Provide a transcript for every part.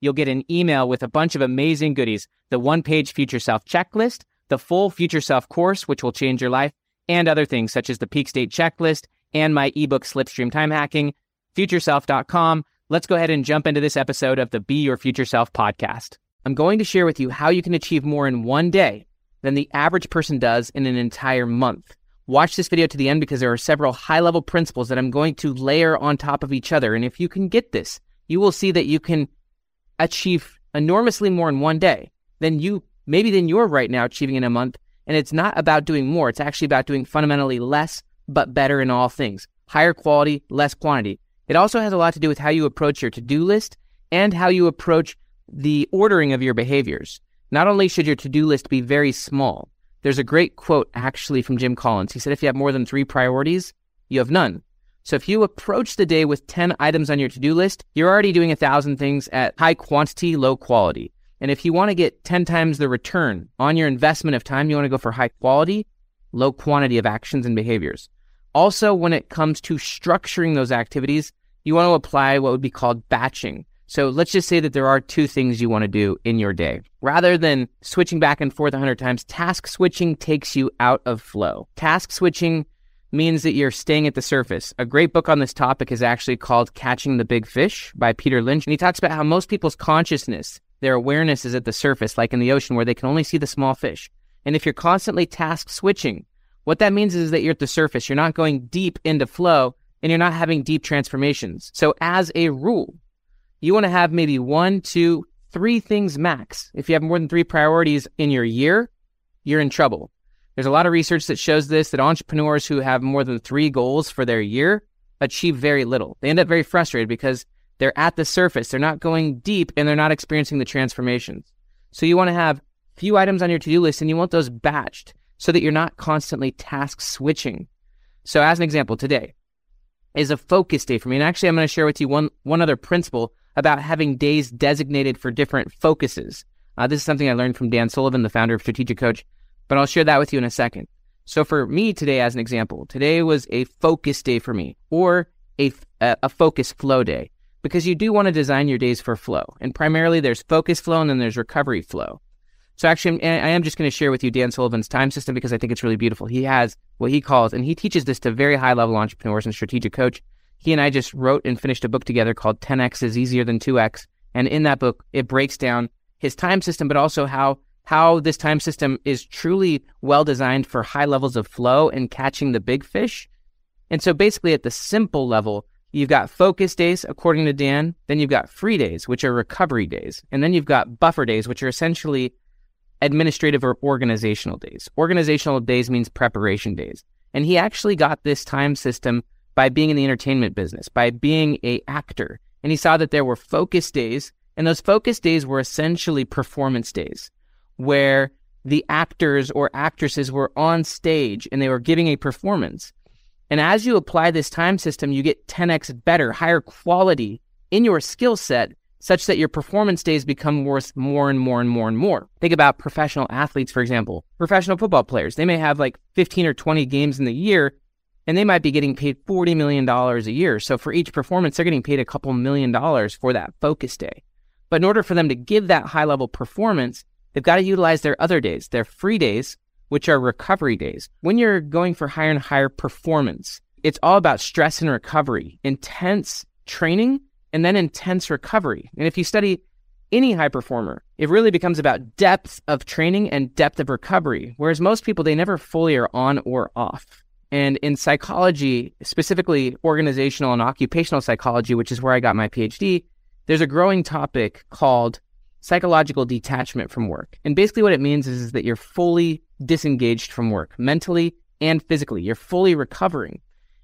You'll get an email with a bunch of amazing goodies the one page Future Self checklist, the full Future Self course, which will change your life, and other things such as the peak state checklist and my ebook Slipstream Time Hacking futureself.com. Let's go ahead and jump into this episode of the Be Your Future Self podcast. I'm going to share with you how you can achieve more in one day than the average person does in an entire month. Watch this video to the end because there are several high level principles that I'm going to layer on top of each other. And if you can get this, you will see that you can achieve enormously more in one day than you, maybe than you're right now achieving in a month. And it's not about doing more. It's actually about doing fundamentally less, but better in all things. Higher quality, less quantity. It also has a lot to do with how you approach your to do list and how you approach the ordering of your behaviors. Not only should your to do list be very small, there's a great quote actually from Jim Collins. He said, if you have more than three priorities, you have none. So if you approach the day with 10 items on your to do list, you're already doing a thousand things at high quantity, low quality. And if you want to get 10 times the return on your investment of time, you want to go for high quality, low quantity of actions and behaviors. Also, when it comes to structuring those activities, you want to apply what would be called batching. So let's just say that there are two things you want to do in your day. Rather than switching back and forth 100 times, task switching takes you out of flow. Task switching means that you're staying at the surface. A great book on this topic is actually called Catching the Big Fish by Peter Lynch. And he talks about how most people's consciousness, their awareness is at the surface, like in the ocean, where they can only see the small fish. And if you're constantly task switching, what that means is that you're at the surface. You're not going deep into flow and you're not having deep transformations. So as a rule, you want to have maybe one, two, three things max. If you have more than three priorities in your year, you're in trouble. There's a lot of research that shows this that entrepreneurs who have more than three goals for their year achieve very little. They end up very frustrated because they're at the surface, they're not going deep, and they're not experiencing the transformations. So you want to have few items on your to-do list and you want those batched so that you're not constantly task switching. So as an example, today, is a focus day for me. And actually, I'm going to share with you one, one other principle about having days designated for different focuses. Uh, this is something I learned from Dan Sullivan, the founder of Strategic Coach, but I'll share that with you in a second. So for me today, as an example, today was a focus day for me or a, a focus flow day because you do want to design your days for flow. And primarily there's focus flow and then there's recovery flow. So actually, I am just going to share with you Dan Sullivan's time system because I think it's really beautiful. He has what he calls, and he teaches this to very high level entrepreneurs and strategic coach. He and I just wrote and finished a book together called 10x is easier than 2x. And in that book, it breaks down his time system, but also how how this time system is truly well designed for high levels of flow and catching the big fish. And so basically at the simple level, you've got focus days, according to Dan. Then you've got free days, which are recovery days. And then you've got buffer days, which are essentially administrative or organizational days. Organizational days means preparation days. And he actually got this time system by being in the entertainment business, by being a actor. And he saw that there were focus days, and those focus days were essentially performance days where the actors or actresses were on stage and they were giving a performance. And as you apply this time system, you get 10x better, higher quality in your skill set such that your performance days become worth more and more and more and more. Think about professional athletes, for example, professional football players. They may have like 15 or 20 games in the year and they might be getting paid $40 million a year. So for each performance, they're getting paid a couple million dollars for that focus day. But in order for them to give that high level performance, they've got to utilize their other days, their free days, which are recovery days. When you're going for higher and higher performance, it's all about stress and recovery, intense training and then intense recovery. And if you study any high performer, it really becomes about depth of training and depth of recovery. Whereas most people, they never fully are on or off. And in psychology, specifically organizational and occupational psychology, which is where I got my PhD, there's a growing topic called psychological detachment from work. And basically, what it means is, is that you're fully disengaged from work mentally and physically. You're fully recovering.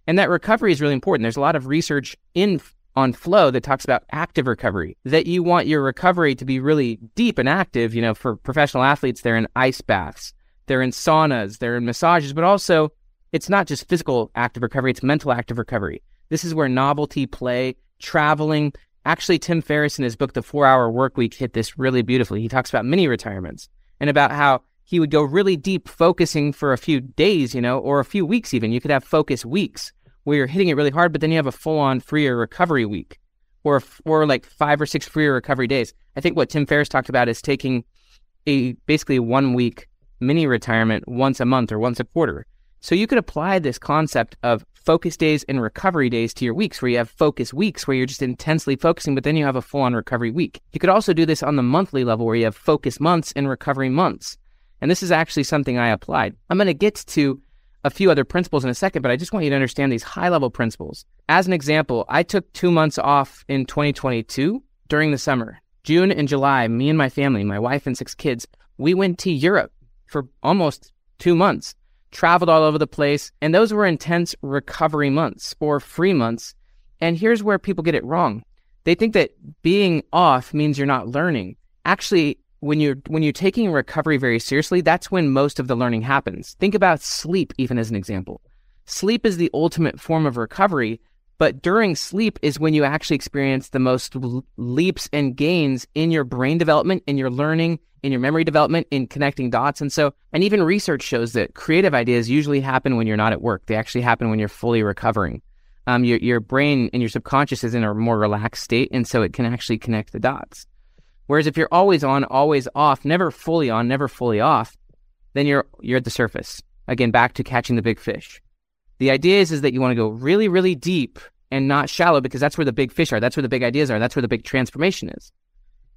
And that recovery is really important. There's a lot of research in on flow that talks about active recovery, that you want your recovery to be really deep and active. You know, for professional athletes, they're in ice baths, they're in saunas, they're in massages, but also it's not just physical active recovery, it's mental active recovery. This is where novelty, play, traveling. Actually, Tim Ferriss in his book, The Four Hour Work Week, hit this really beautifully. He talks about mini retirements and about how he would go really deep focusing for a few days, you know, or a few weeks even. You could have focus weeks where you're hitting it really hard, but then you have a full on freer recovery week or, or like five or six freer recovery days. I think what Tim Ferriss talked about is taking a basically one week mini retirement once a month or once a quarter. So you could apply this concept of focus days and recovery days to your weeks where you have focus weeks where you're just intensely focusing, but then you have a full on recovery week. You could also do this on the monthly level where you have focus months and recovery months. And this is actually something I applied. I'm going to get to a few other principles in a second, but I just want you to understand these high level principles. As an example, I took two months off in 2022 during the summer. June and July, me and my family, my wife and six kids, we went to Europe for almost two months, traveled all over the place, and those were intense recovery months or free months. And here's where people get it wrong. They think that being off means you're not learning. Actually, when you're when you're taking recovery very seriously, that's when most of the learning happens. Think about sleep even as an example. Sleep is the ultimate form of recovery, but during sleep is when you actually experience the most leaps and gains in your brain development, in your learning, in your memory development, in connecting dots. And so, and even research shows that creative ideas usually happen when you're not at work. They actually happen when you're fully recovering. Um, your your brain and your subconscious is in a more relaxed state, and so it can actually connect the dots. Whereas if you're always on, always off, never fully on, never fully off, then you're you're at the surface. Again, back to catching the big fish. The idea is, is that you want to go really, really deep and not shallow because that's where the big fish are. That's where the big ideas are. That's where the big transformation is.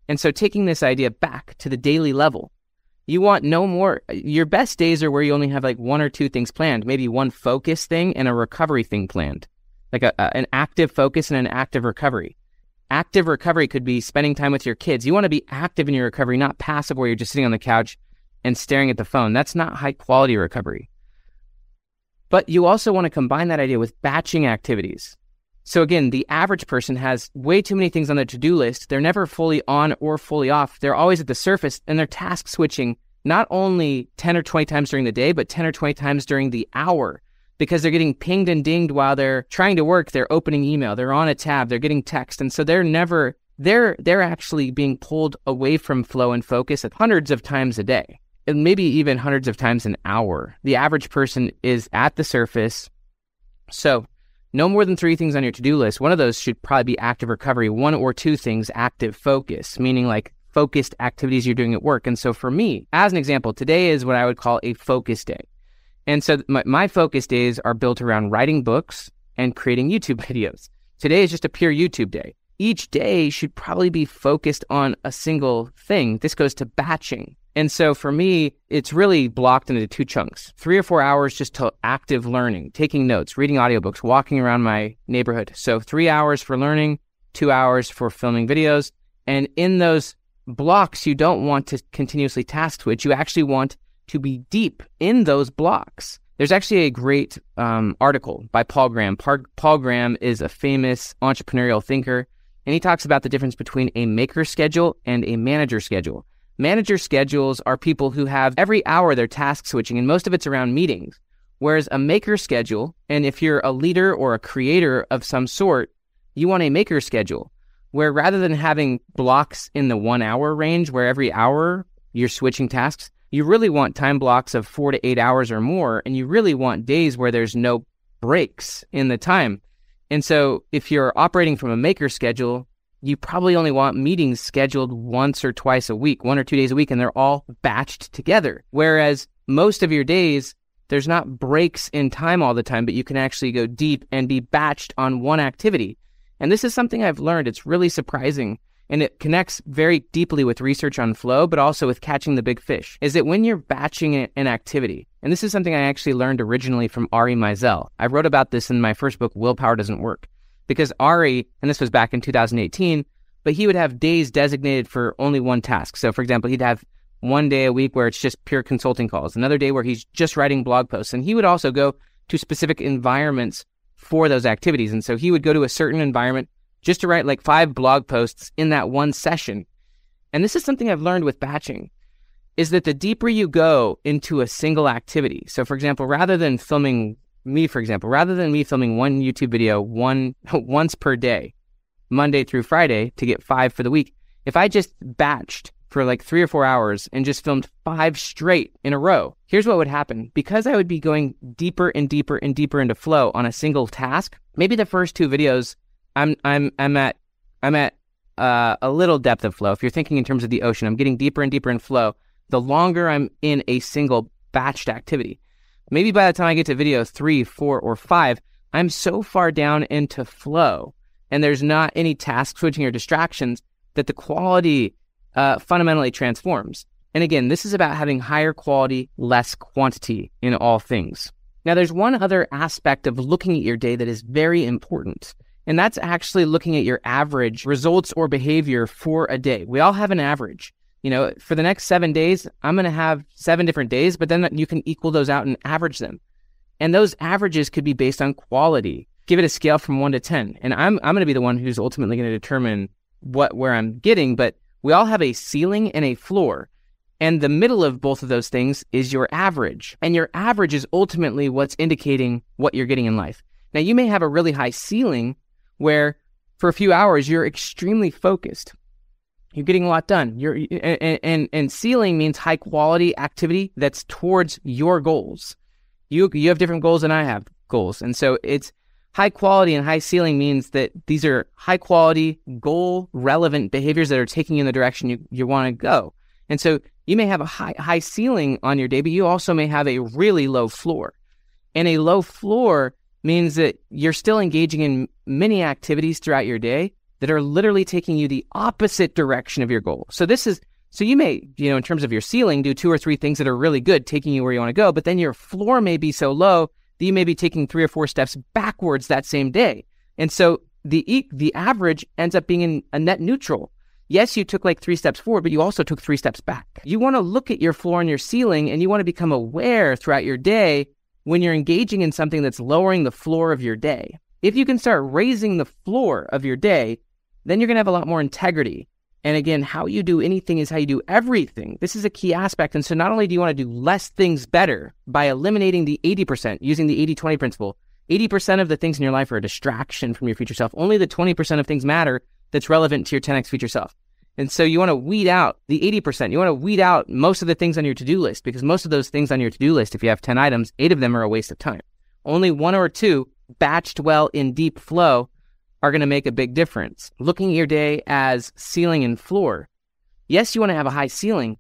And so taking this idea back to the daily level, you want no more. Your best days are where you only have like one or two things planned, maybe one focus thing and a recovery thing planned, like a, a, an active focus and an active recovery. Active recovery could be spending time with your kids. You want to be active in your recovery, not passive where you're just sitting on the couch and staring at the phone. That's not high quality recovery. But you also want to combine that idea with batching activities. So again, the average person has way too many things on their to-do list. They're never fully on or fully off. They're always at the surface and they're task switching not only 10 or 20 times during the day, but 10 or 20 times during the hour because they're getting pinged and dinged while they're trying to work. They're opening email, they're on a tab, they're getting text. And so they're never, they're, they're actually being pulled away from flow and focus at hundreds of times a day and maybe even hundreds of times an hour. The average person is at the surface. So no more than three things on your to-do list. One of those should probably be active recovery. One or two things, active focus, meaning like focused activities you're doing at work. And so for me, as an example, today is what I would call a focus day. And so my, my focus days are built around writing books and creating YouTube videos. Today is just a pure YouTube day. Each day should probably be focused on a single thing. This goes to batching. And so for me, it's really blocked into two chunks three or four hours just to active learning, taking notes, reading audiobooks, walking around my neighborhood. So three hours for learning, two hours for filming videos. And in those blocks, you don't want to continuously task switch. You actually want to be deep in those blocks. There's actually a great um, article by Paul Graham. Paul Graham is a famous entrepreneurial thinker, and he talks about the difference between a maker schedule and a manager schedule. Manager schedules are people who have every hour they're task switching, and most of it's around meetings. Whereas a maker schedule, and if you're a leader or a creator of some sort, you want a maker schedule where rather than having blocks in the one hour range where every hour you're switching tasks, you really want time blocks of four to eight hours or more, and you really want days where there's no breaks in the time. And so if you're operating from a maker schedule, you probably only want meetings scheduled once or twice a week, one or two days a week, and they're all batched together. Whereas most of your days, there's not breaks in time all the time, but you can actually go deep and be batched on one activity. And this is something I've learned. It's really surprising and it connects very deeply with research on flow, but also with catching the big fish, is that when you're batching an activity, and this is something I actually learned originally from Ari Meisel. I wrote about this in my first book, Willpower Doesn't Work, because Ari, and this was back in 2018, but he would have days designated for only one task. So, for example, he'd have one day a week where it's just pure consulting calls, another day where he's just writing blog posts. And he would also go to specific environments for those activities. And so he would go to a certain environment just to write like five blog posts in that one session. And this is something I've learned with batching is that the deeper you go into a single activity. So for example, rather than filming me, for example, rather than me filming one YouTube video one once per day, Monday through Friday to get five for the week, if I just batched for like three or four hours and just filmed five straight in a row, here's what would happen. Because I would be going deeper and deeper and deeper into flow on a single task, maybe the first two videos, I'm I'm I'm at I'm at uh, a little depth of flow. If you're thinking in terms of the ocean, I'm getting deeper and deeper in flow. The longer I'm in a single batched activity, maybe by the time I get to video three, four, or five, I'm so far down into flow, and there's not any task switching or distractions that the quality uh, fundamentally transforms. And again, this is about having higher quality, less quantity in all things. Now, there's one other aspect of looking at your day that is very important, and that's actually looking at your average results or behavior for a day. We all have an average. You know, for the next seven days, I'm going to have seven different days, but then you can equal those out and average them. And those averages could be based on quality. Give it a scale from one to 10. And I'm, I'm going to be the one who's ultimately going to determine what, where I'm getting, but we all have a ceiling and a floor. And the middle of both of those things is your average. And your average is ultimately what's indicating what you're getting in life. Now, you may have a really high ceiling where for a few hours you're extremely focused. You're getting a lot done. You're and, and, and ceiling means high quality activity that's towards your goals. You you have different goals than I have goals. And so it's high quality and high ceiling means that these are high quality, goal relevant behaviors that are taking you in the direction you, you want to go. And so you may have a high, high ceiling on your day, but you also may have a really low floor. And a low floor means that you're still engaging in many activities throughout your day that are literally taking you the opposite direction of your goal. So this is so you may, you know, in terms of your ceiling, do two or three things that are really good, taking you where you want to go, but then your floor may be so low that you may be taking three or four steps backwards that same day. And so the the average ends up being in a net neutral. Yes, you took like three steps forward, but you also took three steps back. You want to look at your floor and your ceiling and you want to become aware throughout your day when you're engaging in something that's lowering the floor of your day. If you can start raising the floor of your day, then you're going to have a lot more integrity. And again, how you do anything is how you do everything. This is a key aspect. And so not only do you want to do less things better by eliminating the 80%, using the 80 20 principle, 80% of the things in your life are a distraction from your future self. Only the 20% of things matter that's relevant to your 10x future self. And so you want to weed out the 80%. You want to weed out most of the things on your to do list because most of those things on your to do list, if you have 10 items, eight of them are a waste of time. Only one or two batched well in deep flow are going to make a big difference. Looking at your day as ceiling and floor. Yes, you want to have a high ceiling,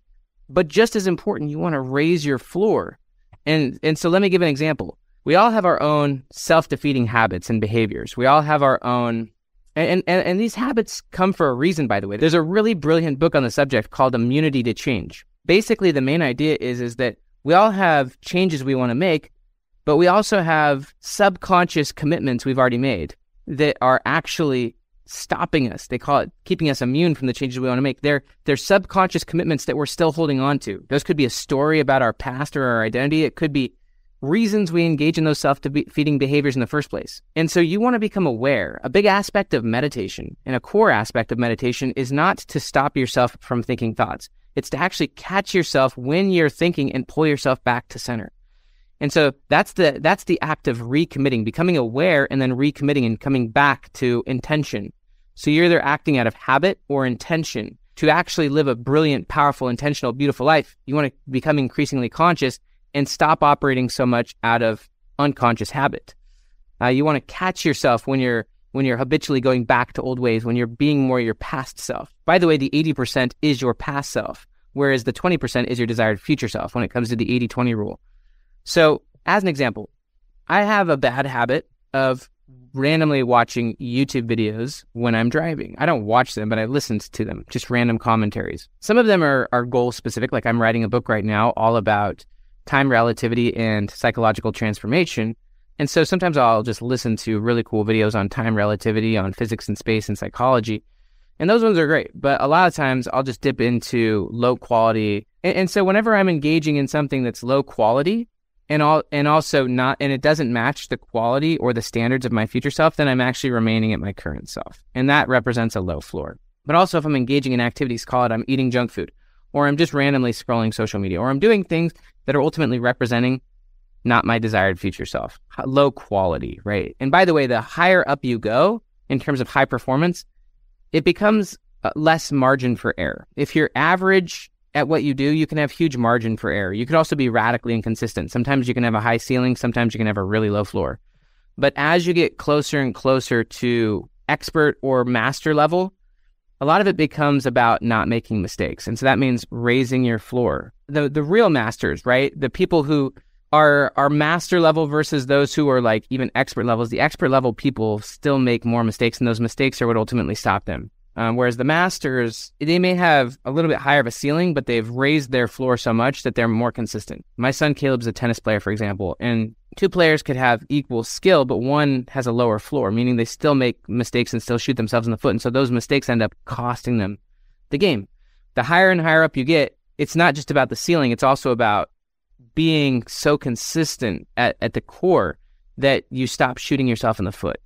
but just as important, you want to raise your floor. And and so let me give an example. We all have our own self-defeating habits and behaviors. We all have our own and, and, and these habits come for a reason, by the way. There's a really brilliant book on the subject called Immunity to Change. Basically, the main idea is, is that we all have changes we want to make, but we also have subconscious commitments we've already made that are actually stopping us. They call it keeping us immune from the changes we want to make. They're, they're subconscious commitments that we're still holding on to. Those could be a story about our past or our identity. It could be reasons we engage in those self defeating behaviors in the first place. And so you want to become aware. A big aspect of meditation and a core aspect of meditation is not to stop yourself from thinking thoughts. It's to actually catch yourself when you're thinking and pull yourself back to center. And so that's the that's the act of recommitting, becoming aware and then recommitting and coming back to intention. So you're either acting out of habit or intention. To actually live a brilliant, powerful, intentional, beautiful life, you want to become increasingly conscious and stop operating so much out of unconscious habit. Uh, you want to catch yourself when you're when you're habitually going back to old ways, when you're being more your past self. By the way, the 80% is your past self, whereas the 20% is your desired future self when it comes to the 80 20 rule. So, as an example, I have a bad habit of randomly watching YouTube videos when I'm driving. I don't watch them, but I listen to them, just random commentaries. Some of them are, are goal specific. Like I'm writing a book right now all about time relativity and psychological transformation. And so sometimes I'll just listen to really cool videos on time relativity, on physics and space and psychology. And those ones are great. But a lot of times I'll just dip into low quality. And, and so whenever I'm engaging in something that's low quality, and all and also not and it doesn't match the quality or the standards of my future self, then I'm actually remaining at my current self. And that represents a low floor. But also if I'm engaging in activities, call it I'm eating junk food, or I'm just randomly scrolling social media, or I'm doing things that are ultimately representing not my desired future self. Low quality, right? And by the way, the higher up you go in terms of high performance, it becomes uh, less margin for error. If you're average at what you do, you can have huge margin for error. You could also be radically inconsistent. Sometimes you can have a high ceiling, sometimes you can have a really low floor. But as you get closer and closer to expert or master level, a lot of it becomes about not making mistakes. And so that means raising your floor. The the real masters, right? The people who are are master level versus those who are like even expert levels. The expert level people still make more mistakes, and those mistakes are what ultimately stop them. Um, whereas the masters, they may have a little bit higher of a ceiling, but they've raised their floor so much that they're more consistent. My son Caleb's a tennis player, for example, and two players could have equal skill, but one has a lower floor, meaning they still make mistakes and still shoot themselves in the foot. And so those mistakes end up costing them the game. The higher and higher up you get, it's not just about the ceiling, it's also about being so consistent at, at the core that you stop shooting yourself in the foot.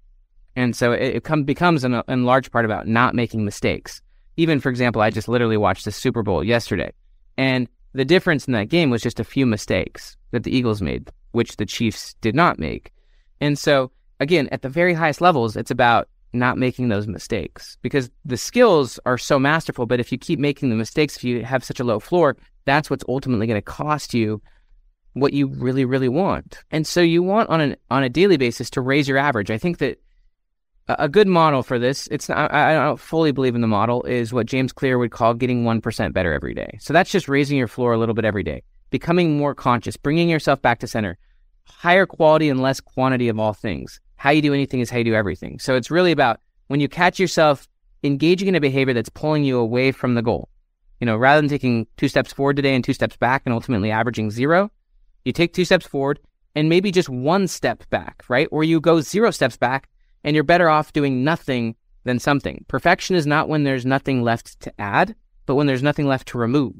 And so it, it come, becomes in, a, in large part about not making mistakes. Even, for example, I just literally watched the Super Bowl yesterday. And the difference in that game was just a few mistakes that the Eagles made, which the Chiefs did not make. And so, again, at the very highest levels, it's about not making those mistakes because the skills are so masterful. But if you keep making the mistakes, if you have such a low floor, that's what's ultimately going to cost you what you really, really want. And so you want on an on a daily basis to raise your average. I think that a good model for this, it's I don't fully believe in the model, is what James Clear would call getting 1% better every day. So that's just raising your floor a little bit every day, becoming more conscious, bringing yourself back to center, higher quality and less quantity of all things. How you do anything is how you do everything. So it's really about when you catch yourself engaging in a behavior that's pulling you away from the goal. You know, rather than taking two steps forward today and two steps back and ultimately averaging zero, you take two steps forward and maybe just one step back, right? Or you go zero steps back and you're better off doing nothing than something. Perfection is not when there's nothing left to add, but when there's nothing left to remove.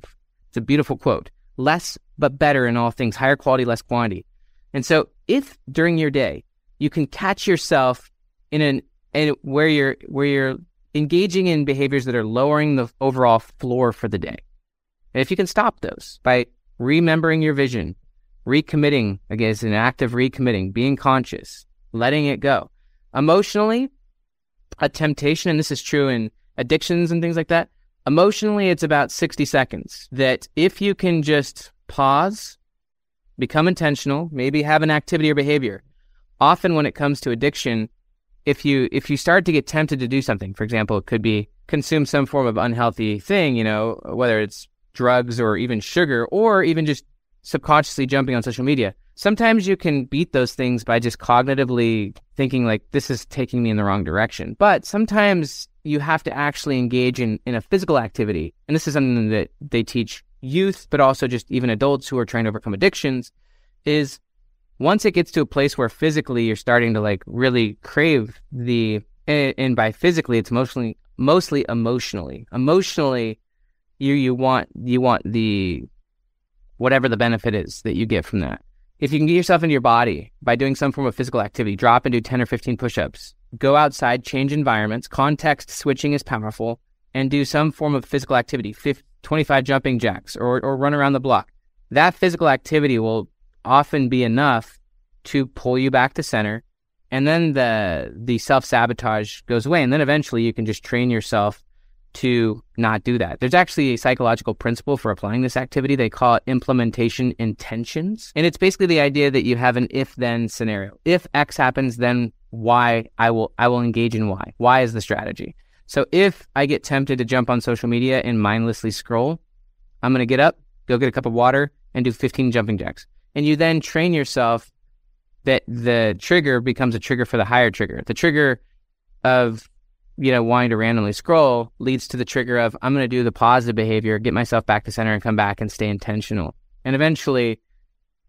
It's a beautiful quote. Less, but better in all things, higher quality, less quantity. And so if during your day you can catch yourself in an and where you're where you're engaging in behaviors that are lowering the overall floor for the day. And if you can stop those by remembering your vision, recommitting, again, it's an act of recommitting, being conscious, letting it go. Emotionally, a temptation, and this is true in addictions and things like that, emotionally, it's about 60 seconds. That if you can just pause, become intentional, maybe have an activity or behavior. Often when it comes to addiction, if you if you start to get tempted to do something, for example, it could be consume some form of unhealthy thing, you know, whether it's drugs or even sugar, or even just subconsciously jumping on social media. Sometimes you can beat those things by just cognitively thinking like this is taking me in the wrong direction. But sometimes you have to actually engage in, in a physical activity. And this is something that they teach youth, but also just even adults who are trying to overcome addictions is once it gets to a place where physically you're starting to like really crave the and, and by physically it's mostly mostly emotionally. Emotionally you you want you want the whatever the benefit is that you get from that. If you can get yourself into your body by doing some form of physical activity, drop and do 10 or 15 push ups, go outside, change environments, context switching is powerful, and do some form of physical activity, 50, 25 jumping jacks, or, or run around the block. That physical activity will often be enough to pull you back to center. And then the the self sabotage goes away. And then eventually you can just train yourself to not do that. There's actually a psychological principle for applying this activity. They call it implementation intentions. And it's basically the idea that you have an if then scenario. If X happens, then Y I will I will engage in Y. Y is the strategy. So if I get tempted to jump on social media and mindlessly scroll, I'm gonna get up, go get a cup of water, and do 15 jumping jacks. And you then train yourself that the trigger becomes a trigger for the higher trigger. The trigger of you know wanting to randomly scroll leads to the trigger of I'm going to do the positive behavior, get myself back to center, and come back and stay intentional. And eventually,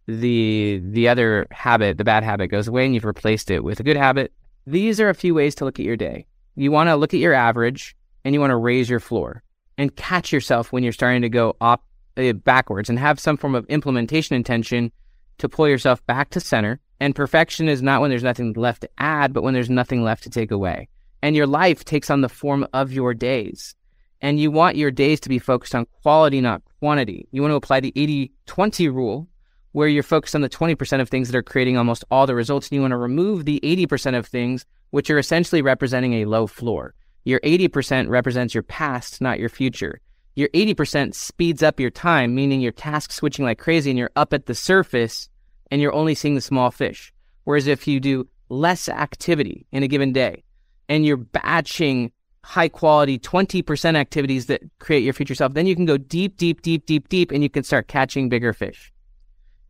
the the other habit, the bad habit, goes away, and you've replaced it with a good habit. These are a few ways to look at your day. You want to look at your average, and you want to raise your floor and catch yourself when you're starting to go up uh, backwards, and have some form of implementation intention to pull yourself back to center. And perfection is not when there's nothing left to add, but when there's nothing left to take away. And your life takes on the form of your days. And you want your days to be focused on quality, not quantity. You want to apply the 80 20 rule, where you're focused on the 20% of things that are creating almost all the results. And you want to remove the 80% of things, which are essentially representing a low floor. Your 80% represents your past, not your future. Your 80% speeds up your time, meaning you're task switching like crazy and you're up at the surface and you're only seeing the small fish. Whereas if you do less activity in a given day and you're batching high quality 20% activities that create your future self, then you can go deep, deep, deep, deep, deep, and you can start catching bigger fish.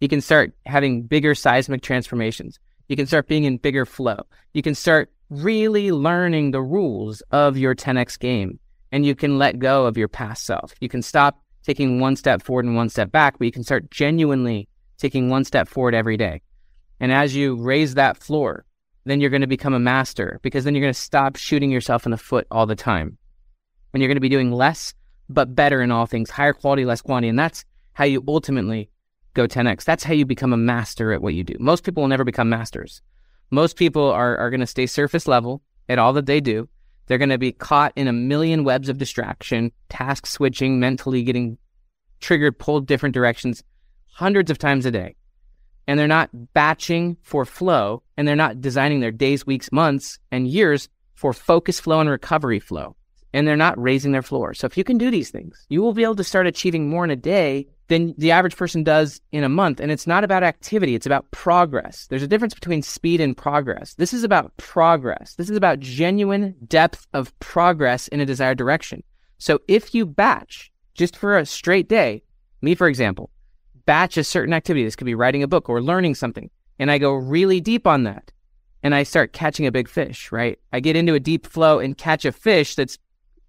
You can start having bigger seismic transformations. You can start being in bigger flow. You can start really learning the rules of your 10x game and you can let go of your past self. You can stop taking one step forward and one step back, but you can start genuinely taking one step forward every day. And as you raise that floor, then you're going to become a master because then you're going to stop shooting yourself in the foot all the time. And you're going to be doing less, but better in all things, higher quality, less quantity. And that's how you ultimately go 10x. That's how you become a master at what you do. Most people will never become masters. Most people are, are going to stay surface level at all that they do. They're going to be caught in a million webs of distraction, task switching, mentally getting triggered, pulled different directions hundreds of times a day. And they're not batching for flow and they're not designing their days, weeks, months, and years for focus flow and recovery flow. And they're not raising their floor. So if you can do these things, you will be able to start achieving more in a day than the average person does in a month. And it's not about activity, it's about progress. There's a difference between speed and progress. This is about progress. This is about genuine depth of progress in a desired direction. So if you batch just for a straight day, me, for example, batch a certain activity, this could be writing a book or learning something, and I go really deep on that and I start catching a big fish, right? I get into a deep flow and catch a fish that's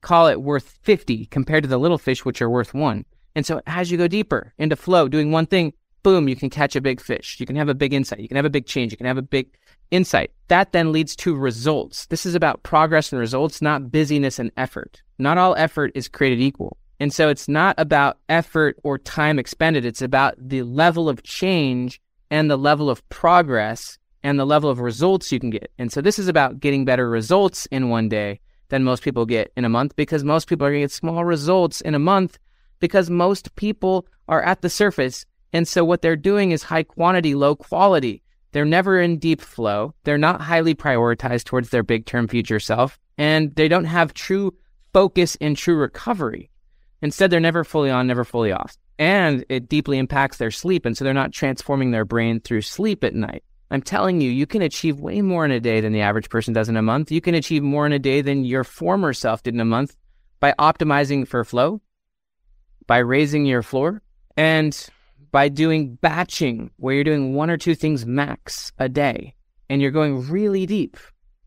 call it worth 50 compared to the little fish, which are worth one. And so as you go deeper into flow, doing one thing, boom, you can catch a big fish. You can have a big insight. You can have a big change. You can have a big insight. That then leads to results. This is about progress and results, not busyness and effort. Not all effort is created equal. And so it's not about effort or time expended. It's about the level of change and the level of progress and the level of results you can get. And so this is about getting better results in one day than most people get in a month because most people are going to get small results in a month because most people are at the surface. And so what they're doing is high quantity, low quality. They're never in deep flow. They're not highly prioritized towards their big term future self. And they don't have true focus and true recovery. Instead, they're never fully on, never fully off. And it deeply impacts their sleep. And so they're not transforming their brain through sleep at night. I'm telling you, you can achieve way more in a day than the average person does in a month. You can achieve more in a day than your former self did in a month by optimizing for flow, by raising your floor and by doing batching where you're doing one or two things max a day and you're going really deep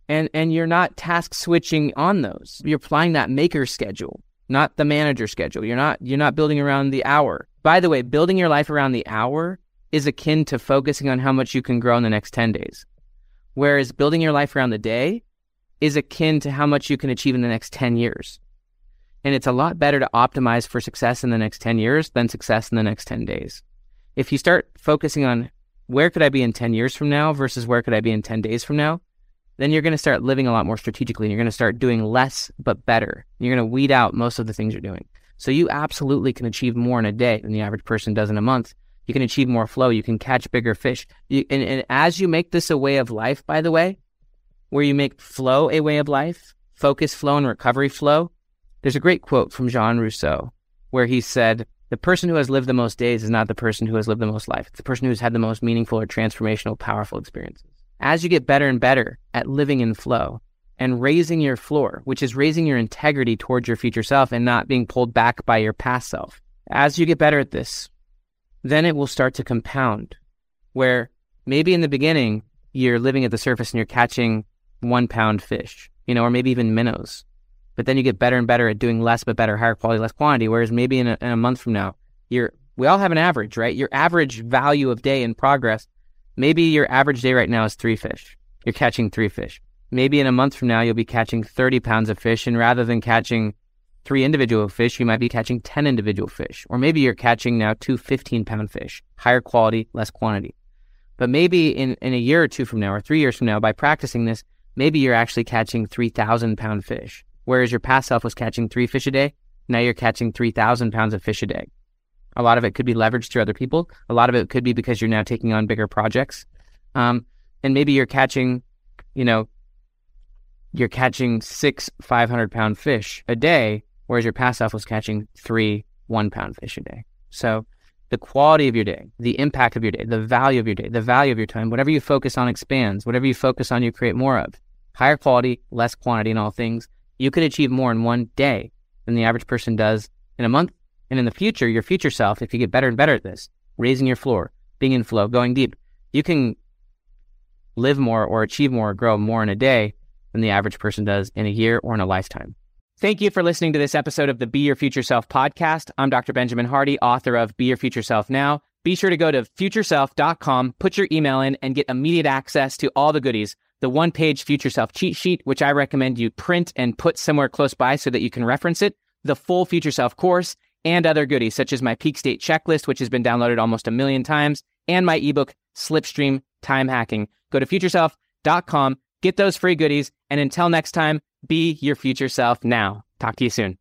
and and you're not task switching on those you're applying that maker schedule not the manager schedule. You're not you're not building around the hour. By the way building your life around the hour is akin to focusing on how much you can grow in the next 10 days. Whereas building your life around the day is akin to how much you can achieve in the next 10 years. And it's a lot better to optimize for success in the next 10 years than success in the next 10 days. If you start focusing on where could I be in 10 years from now versus where could I be in 10 days from now, then you're going to start living a lot more strategically. And you're going to start doing less, but better. You're going to weed out most of the things you're doing. So you absolutely can achieve more in a day than the average person does in a month. You can achieve more flow. You can catch bigger fish. You, and, and as you make this a way of life, by the way, where you make flow a way of life, focus flow and recovery flow, there's a great quote from Jean Rousseau where he said, The person who has lived the most days is not the person who has lived the most life. It's the person who's had the most meaningful or transformational, powerful experiences. As you get better and better at living in flow and raising your floor, which is raising your integrity towards your future self and not being pulled back by your past self, as you get better at this, then it will start to compound where maybe in the beginning you're living at the surface and you're catching one pound fish, you know, or maybe even minnows. But then you get better and better at doing less but better, higher quality, less quantity. Whereas maybe in a, in a month from now, you're we all have an average, right? Your average value of day in progress. Maybe your average day right now is three fish. You're catching three fish. Maybe in a month from now, you'll be catching 30 pounds of fish. And rather than catching three individual fish, you might be catching 10 individual fish. Or maybe you're catching now two 15 pound fish, higher quality, less quantity. But maybe in, in a year or two from now, or three years from now, by practicing this, maybe you're actually catching 3,000 pound fish. Whereas your past self was catching three fish a day, now you're catching 3,000 pounds of fish a day. A lot of it could be leveraged through other people. A lot of it could be because you're now taking on bigger projects. Um, and maybe you're catching, you know, you're catching six 500 pound fish a day, whereas your past self was catching three one pound fish a day. So the quality of your day, the impact of your day, the value of your day, the value of your time, whatever you focus on expands. Whatever you focus on, you create more of. Higher quality, less quantity in all things. You could achieve more in one day than the average person does in a month. And in the future, your future self, if you get better and better at this, raising your floor, being in flow, going deep, you can live more or achieve more or grow more in a day than the average person does in a year or in a lifetime. Thank you for listening to this episode of the Be Your Future Self podcast. I'm Dr. Benjamin Hardy, author of Be Your Future Self Now. Be sure to go to futureself.com, put your email in, and get immediate access to all the goodies. The one page Future Self cheat sheet, which I recommend you print and put somewhere close by so that you can reference it, the full Future Self course, and other goodies such as my peak state checklist, which has been downloaded almost a million times, and my ebook, Slipstream Time Hacking. Go to futureself.com, get those free goodies, and until next time, be your future self now. Talk to you soon.